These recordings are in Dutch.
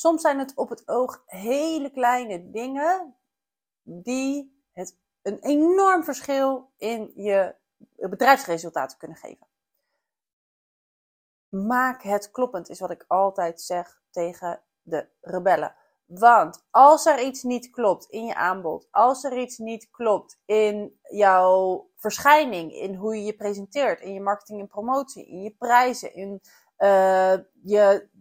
Soms zijn het op het oog hele kleine dingen die het een enorm verschil in je bedrijfsresultaten kunnen geven. Maak het kloppend, is wat ik altijd zeg tegen de rebellen. Want als er iets niet klopt in je aanbod, als er iets niet klopt in jouw verschijning, in hoe je je presenteert, in je marketing en promotie, in je prijzen, in uh,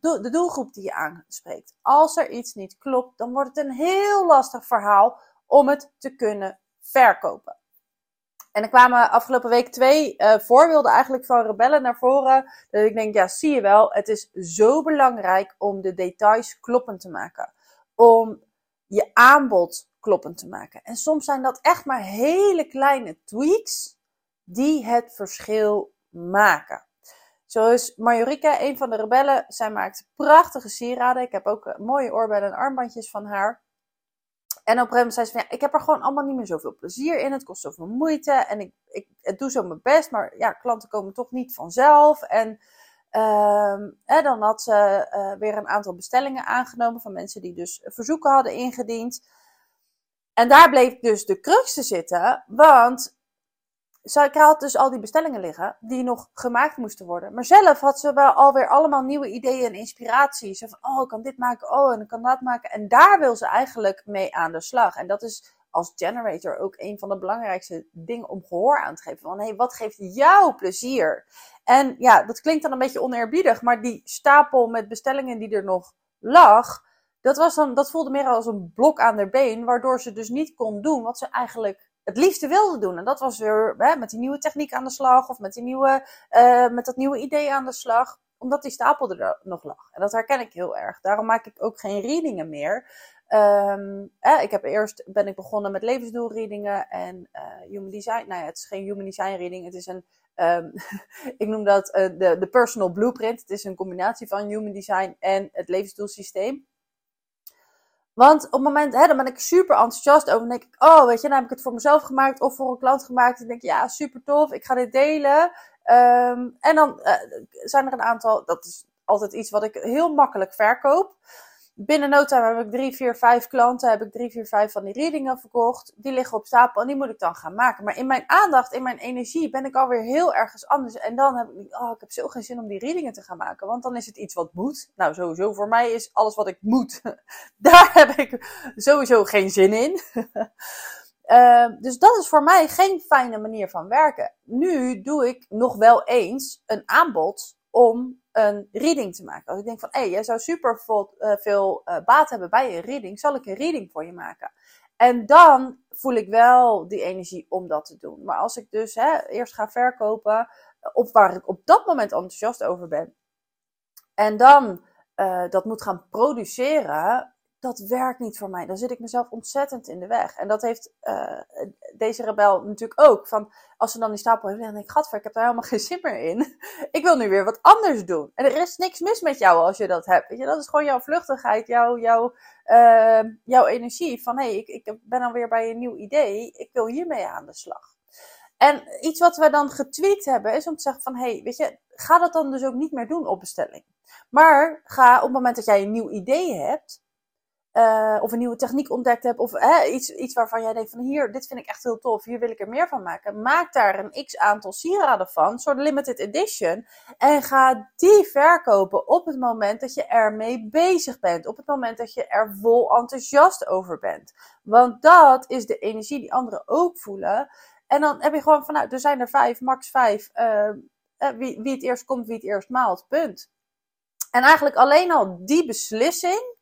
de doelgroep die je aanspreekt. Als er iets niet klopt, dan wordt het een heel lastig verhaal om het te kunnen verkopen. En er kwamen afgelopen week twee uh, voorbeelden eigenlijk van rebellen naar voren. Dat ik denk, ja, zie je wel, het is zo belangrijk om de details kloppend te maken. Om je aanbod kloppend te maken. En soms zijn dat echt maar hele kleine tweaks die het verschil maken. Zo is Majorika, een van de rebellen. Zij maakt prachtige sieraden. Ik heb ook eh, mooie oorbellen en armbandjes van haar. En op een gegeven moment zei ze van, ja, ik heb er gewoon allemaal niet meer zoveel plezier in. Het kost zoveel moeite en ik, ik doe zo mijn best. Maar ja, klanten komen toch niet vanzelf. En uh, dan had ze uh, weer een aantal bestellingen aangenomen van mensen die dus verzoeken hadden ingediend. En daar bleef dus de crux te zitten, want zij had dus al die bestellingen liggen die nog gemaakt moesten worden. Maar zelf had ze wel alweer allemaal nieuwe ideeën en inspiraties. Ze van, oh, ik kan dit maken, oh, en ik kan dat maken. En daar wil ze eigenlijk mee aan de slag. En dat is als generator ook een van de belangrijkste dingen om gehoor aan te geven. Van, hé, hey, wat geeft jou plezier? En ja, dat klinkt dan een beetje oneerbiedig, maar die stapel met bestellingen die er nog lag, dat, was dan, dat voelde meer als een blok aan haar been, waardoor ze dus niet kon doen wat ze eigenlijk het liefste wilde doen. En dat was weer hè, met die nieuwe techniek aan de slag of met, die nieuwe, uh, met dat nieuwe idee aan de slag. Omdat die stapel er nog lag. En dat herken ik heel erg. Daarom maak ik ook geen readingen meer. Um, eh, ik heb eerst ben ik begonnen met levensdoelreadingen en uh, human design. Nou ja, het is geen human design reading. Het is een, um, ik noem dat uh, de, de personal blueprint. Het is een combinatie van human design en het levensdoelsysteem. Want op het moment, hè, dan ben ik super enthousiast over. Dan denk ik, oh, weet je, dan heb ik het voor mezelf gemaakt of voor een klant gemaakt. En denk ik, ja, super tof, ik ga dit delen. Um, en dan uh, zijn er een aantal, dat is altijd iets wat ik heel makkelijk verkoop binnen no time heb ik drie, vier, vijf klanten. Heb ik drie, vier, vijf van die readingen verkocht. Die liggen op stapel en die moet ik dan gaan maken. Maar in mijn aandacht, in mijn energie ben ik alweer heel ergens anders. En dan heb ik, oh, ik heb zo geen zin om die readingen te gaan maken. Want dan is het iets wat moet. Nou, sowieso voor mij is alles wat ik moet. Daar heb ik sowieso geen zin in. Uh, dus dat is voor mij geen fijne manier van werken. Nu doe ik nog wel eens een aanbod om een reading te maken. Als ik denk van, hé, hey, jij zou super veel, uh, veel uh, baat hebben bij een reading, zal ik een reading voor je maken? En dan voel ik wel die energie om dat te doen. Maar als ik dus hè, eerst ga verkopen, op waar ik op dat moment enthousiast over ben, en dan dat moet gaan produceren, dat werkt niet voor mij. Dan zit ik mezelf ontzettend in de weg. En dat heeft uh, deze rebel natuurlijk ook. Van, als ze dan die stapel heeft, dan denk ik, gadver, ik heb daar helemaal geen zin meer in. ik wil nu weer wat anders doen. En er is niks mis met jou als je dat hebt. Weet je? Dat is gewoon jouw vluchtigheid, jouw, jouw, uh, jouw energie. Van, hey, ik, ik ben alweer bij een nieuw idee. Ik wil hiermee aan de slag. En iets wat we dan getweet hebben, is om te zeggen van, hé, hey, weet je, ga dat dan dus ook niet meer doen op bestelling. Maar ga op het moment dat jij een nieuw idee hebt, uh, of een nieuwe techniek ontdekt hebt, of iets, iets waarvan jij denkt van hier, dit vind ik echt heel tof, hier wil ik er meer van maken. Maak daar een x aantal sieraden van, een soort limited edition, en ga die verkopen op het moment dat je ermee bezig bent, op het moment dat je er vol enthousiast over bent. Want dat is de energie die anderen ook voelen. En dan heb je gewoon van, nou, er zijn er vijf, max vijf, uh, wie, wie het eerst komt, wie het eerst maalt, punt. En eigenlijk alleen al die beslissing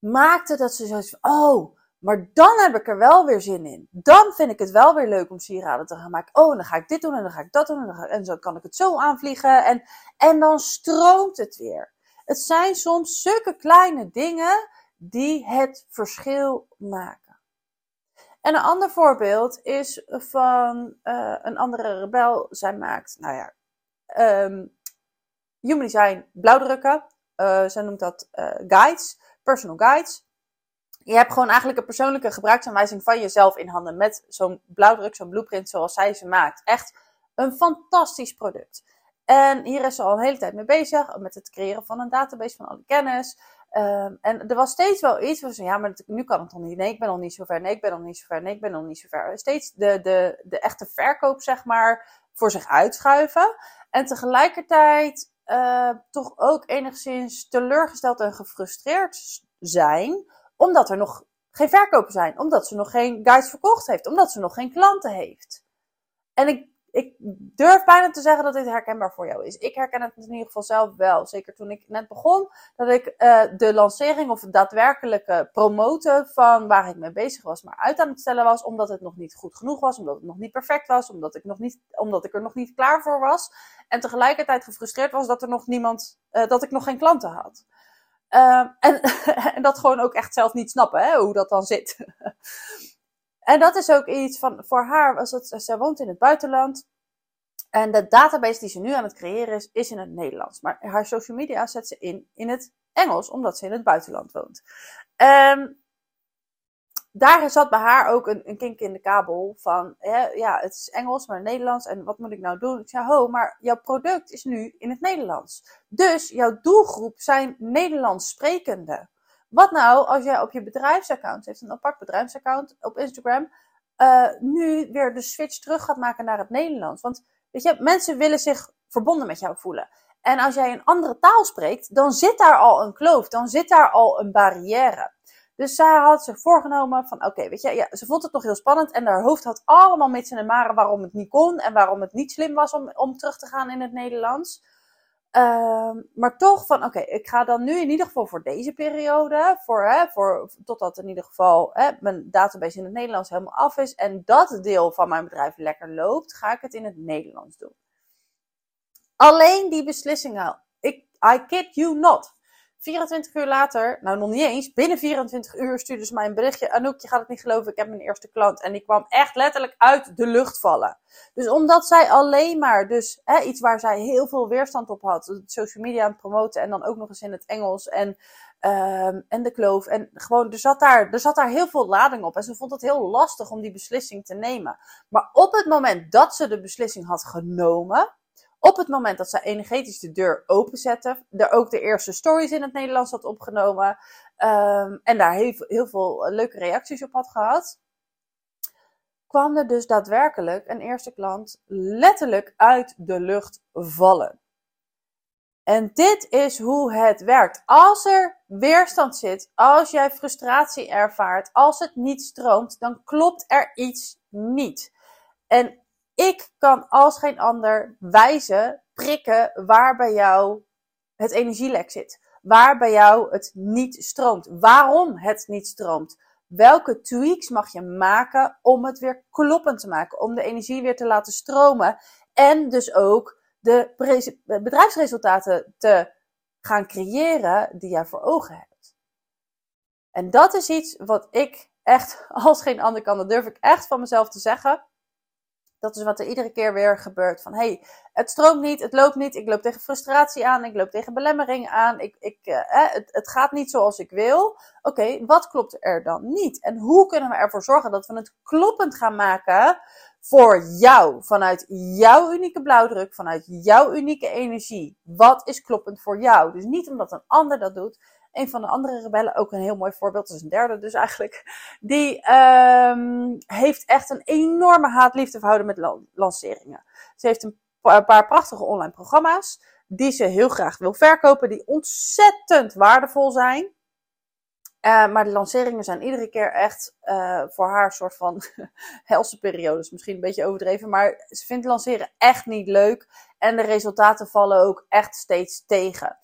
maakte dat ze zoiets van, oh, maar dan heb ik er wel weer zin in. Dan vind ik het wel weer leuk om sieraden te gaan maken. Oh, dan ga ik dit doen en dan ga ik dat doen en dan, en zo kan ik het zo aanvliegen. En, en dan stroomt het weer. Het zijn soms zulke kleine dingen die het verschil maken. En een ander voorbeeld is van uh, een andere rebel. Zij maakt, nou ja, um, human design blauwdrukken. Uh, zij noemt dat uh, guides personal guides. Je hebt gewoon eigenlijk een persoonlijke gebruiksaanwijzing van jezelf in handen met zo'n blauwdruk, zo'n blueprint zoals zij ze maakt. Echt een fantastisch product. En hier is ze al een hele tijd mee bezig met het creëren van een database van alle kennis. Ehm, en er was steeds wel iets van, ja, maar nu kan het nog niet. Nee, ik ben nog niet zo ver. Nee, ik ben nog niet zo ver. Nee, ik ben nog niet zo ver. Steeds de, de, de echte verkoop, zeg maar, voor zich uitschuiven. En tegelijkertijd uh, toch ook enigszins teleurgesteld en gefrustreerd zijn, omdat er nog geen verkopen zijn, omdat ze nog geen guides verkocht heeft, omdat ze nog geen klanten heeft. En ik ik durf bijna te zeggen dat dit herkenbaar voor jou is. Ik herken het in ieder geval zelf wel. Zeker toen ik net begon, dat ik uh, de lancering of het daadwerkelijke promoten van waar ik mee bezig was, maar uit aan het stellen was, omdat het nog niet goed genoeg was, omdat het nog niet perfect was, omdat ik, nog niet, omdat ik er nog niet klaar voor was. En tegelijkertijd gefrustreerd was dat er nog niemand, uh, dat ik nog geen klanten had. Uh, en, en dat gewoon ook echt zelf niet snappen, hè, hoe dat dan zit. En dat is ook iets van, voor haar, als het, zij woont in het buitenland. En de database die ze nu aan het creëren is, is in het Nederlands. Maar haar social media zet ze in in het Engels, omdat ze in het buitenland woont. Um, daar zat bij haar ook een, een kink in de kabel van, ja, het is Engels, maar Nederlands. En wat moet ik nou doen? Ik zei, ho, maar jouw product is nu in het Nederlands. Dus jouw doelgroep zijn Nederlands sprekenden. Wat nou als jij op je bedrijfsaccount, heeft een apart bedrijfsaccount op Instagram, uh, nu weer de switch terug gaat maken naar het Nederlands? Want weet je, mensen willen zich verbonden met jou voelen. En als jij een andere taal spreekt, dan zit daar al een kloof, dan zit daar al een barrière. Dus zij had zich voorgenomen van, oké, weet je, ja, ze vond het nog heel spannend en haar hoofd had allemaal mitsen en maren waarom het niet kon en waarom het niet slim was om, om terug te gaan in het Nederlands. Um, maar toch van, oké, ik ga dan nu in ieder geval voor deze periode, voor, hè, voor, totdat in ieder geval hè, mijn database in het Nederlands helemaal af is en dat deel van mijn bedrijf lekker loopt, ga ik het in het Nederlands doen. Alleen die beslissingen, I kid you not. 24 uur later, nou nog niet eens, binnen 24 uur stuurde ze mij een berichtje. Anouk, je gaat het niet geloven, ik heb mijn eerste klant. En die kwam echt letterlijk uit de lucht vallen. Dus omdat zij alleen maar, dus hè, iets waar zij heel veel weerstand op had, social media aan het promoten en dan ook nog eens in het Engels en, um, en de kloof. En gewoon, er zat, daar, er zat daar heel veel lading op. En ze vond het heel lastig om die beslissing te nemen. Maar op het moment dat ze de beslissing had genomen, op het moment dat zij energetisch de deur openzette, er ook de eerste stories in het Nederlands had opgenomen um, en daar heel, heel veel leuke reacties op had gehad, kwam er dus daadwerkelijk een eerste klant letterlijk uit de lucht vallen. En dit is hoe het werkt. Als er weerstand zit, als jij frustratie ervaart, als het niet stroomt, dan klopt er iets niet. En ik kan als geen ander wijzen, prikken waar bij jou het energielek zit. Waar bij jou het niet stroomt. Waarom het niet stroomt. Welke tweaks mag je maken om het weer kloppend te maken? Om de energie weer te laten stromen. En dus ook de bedrijfsresultaten te gaan creëren die jij voor ogen hebt. En dat is iets wat ik echt als geen ander kan. Dat durf ik echt van mezelf te zeggen. Dat is wat er iedere keer weer gebeurt. Van hey, het stroomt niet, het loopt niet, ik loop tegen frustratie aan, ik loop tegen belemmering aan, ik, ik, uh, het, het gaat niet zoals ik wil. Oké, wat klopt er dan niet? En hoe kunnen we ervoor zorgen dat we het kloppend gaan maken voor jou, vanuit jouw unieke blauwdruk, vanuit jouw unieke energie? Wat is kloppend voor jou? Dus niet omdat een ander dat doet, een van de andere rebellen, ook een heel mooi voorbeeld, is een derde dus eigenlijk, die um, heeft echt een enorme haat-liefde verhouden met lanceringen. Ze heeft een paar prachtige online programma's die ze heel graag wil verkopen, die ontzettend waardevol zijn. Uh, maar de lanceringen zijn iedere keer echt uh, voor haar soort van helse periodes. Misschien een beetje overdreven, maar ze vindt lanceren echt niet leuk. En de resultaten vallen ook echt steeds tegen.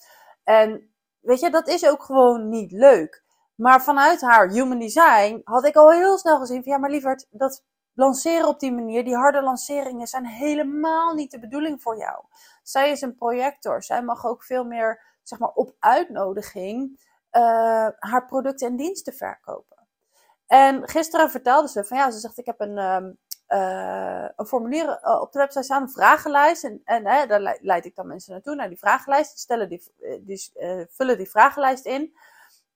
En Weet je, dat is ook gewoon niet leuk. Maar vanuit haar human design had ik al heel snel gezien van ja, maar lieverd, dat lanceren op die manier, die harde lanceringen zijn helemaal niet de bedoeling voor jou. Zij is een projector. Zij mag ook veel meer, zeg maar, op uitnodiging uh, haar producten en diensten verkopen. En gisteren vertelde ze van ja, ze zegt ik heb een, um, uh, een formulier uh, op de website staan, een vragenlijst. En, en uh, daar leid ik dan mensen naartoe, naar die vragenlijst. Die, stellen die, die vullen die vragenlijst in.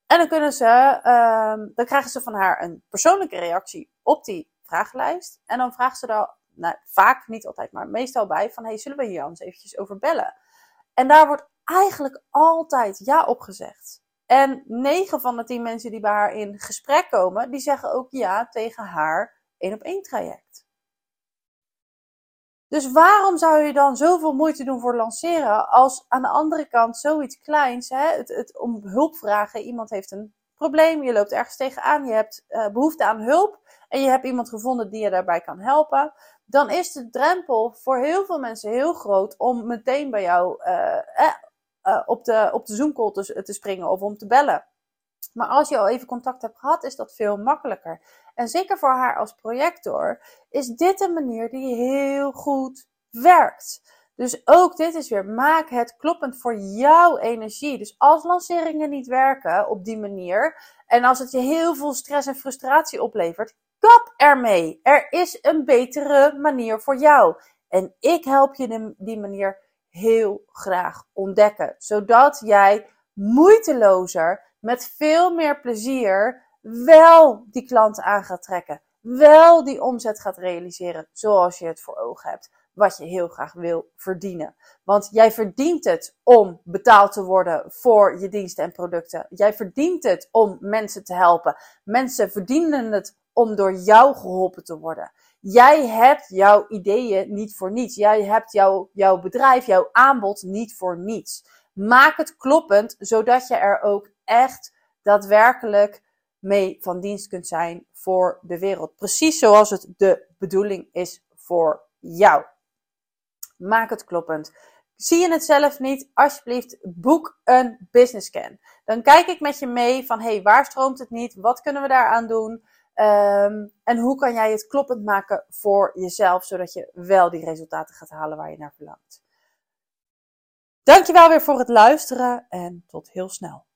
En dan kunnen ze, ehm, dan krijgen ze van haar een persoonlijke reactie op die vragenlijst. En dan vragen ze daar, nou, vaak, niet altijd, maar meestal bij, van hey, zullen we hier eens eventjes over bellen? En daar wordt eigenlijk altijd ja op gezegd. En 9 van de 10 mensen die bij haar in gesprek komen, die zeggen ook ja tegen haar één op één traject. Dus waarom zou je dan zoveel moeite doen voor lanceren als aan de andere kant zoiets kleins, hè, het, het om hulp vragen, iemand heeft een probleem, je loopt ergens tegenaan, je hebt uh, behoefte aan hulp en je hebt iemand gevonden die je daarbij kan helpen, dan is de drempel voor heel veel mensen heel groot om meteen bij jou uh, uh, op de, op de Zoom-call te, te springen of om te bellen. Maar als je al even contact hebt gehad, is dat veel makkelijker. En zeker voor haar als projector is dit een manier die heel goed werkt. Dus ook dit is weer, maak het kloppend voor jouw energie. Dus als lanceringen niet werken op die manier, en als het je heel veel stress en frustratie oplevert, kap ermee. Er is een betere manier voor jou. En ik help je die manier heel graag ontdekken, zodat jij moeitelozer, met veel meer plezier, wel die klanten aan gaat trekken. Wel die omzet gaat realiseren zoals je het voor ogen hebt. Wat je heel graag wil verdienen. Want jij verdient het om betaald te worden voor je diensten en producten. Jij verdient het om mensen te helpen. Mensen verdienen het om door jou geholpen te worden. Jij hebt jouw ideeën niet voor niets. Jij hebt jouw, jouw bedrijf, jouw aanbod niet voor niets. Maak het kloppend, zodat je er ook echt daadwerkelijk mee van dienst kunt zijn voor de wereld. Precies zoals het de bedoeling is voor jou. Maak het kloppend. Zie je het zelf niet? Alsjeblieft, boek een business scan. Dan kijk ik met je mee van, hey, waar stroomt het niet? Wat kunnen we daaraan doen? Um, en hoe kan jij het kloppend maken voor jezelf, zodat je wel die resultaten gaat halen waar je naar verlangt. Dankjewel weer voor het luisteren en tot heel snel.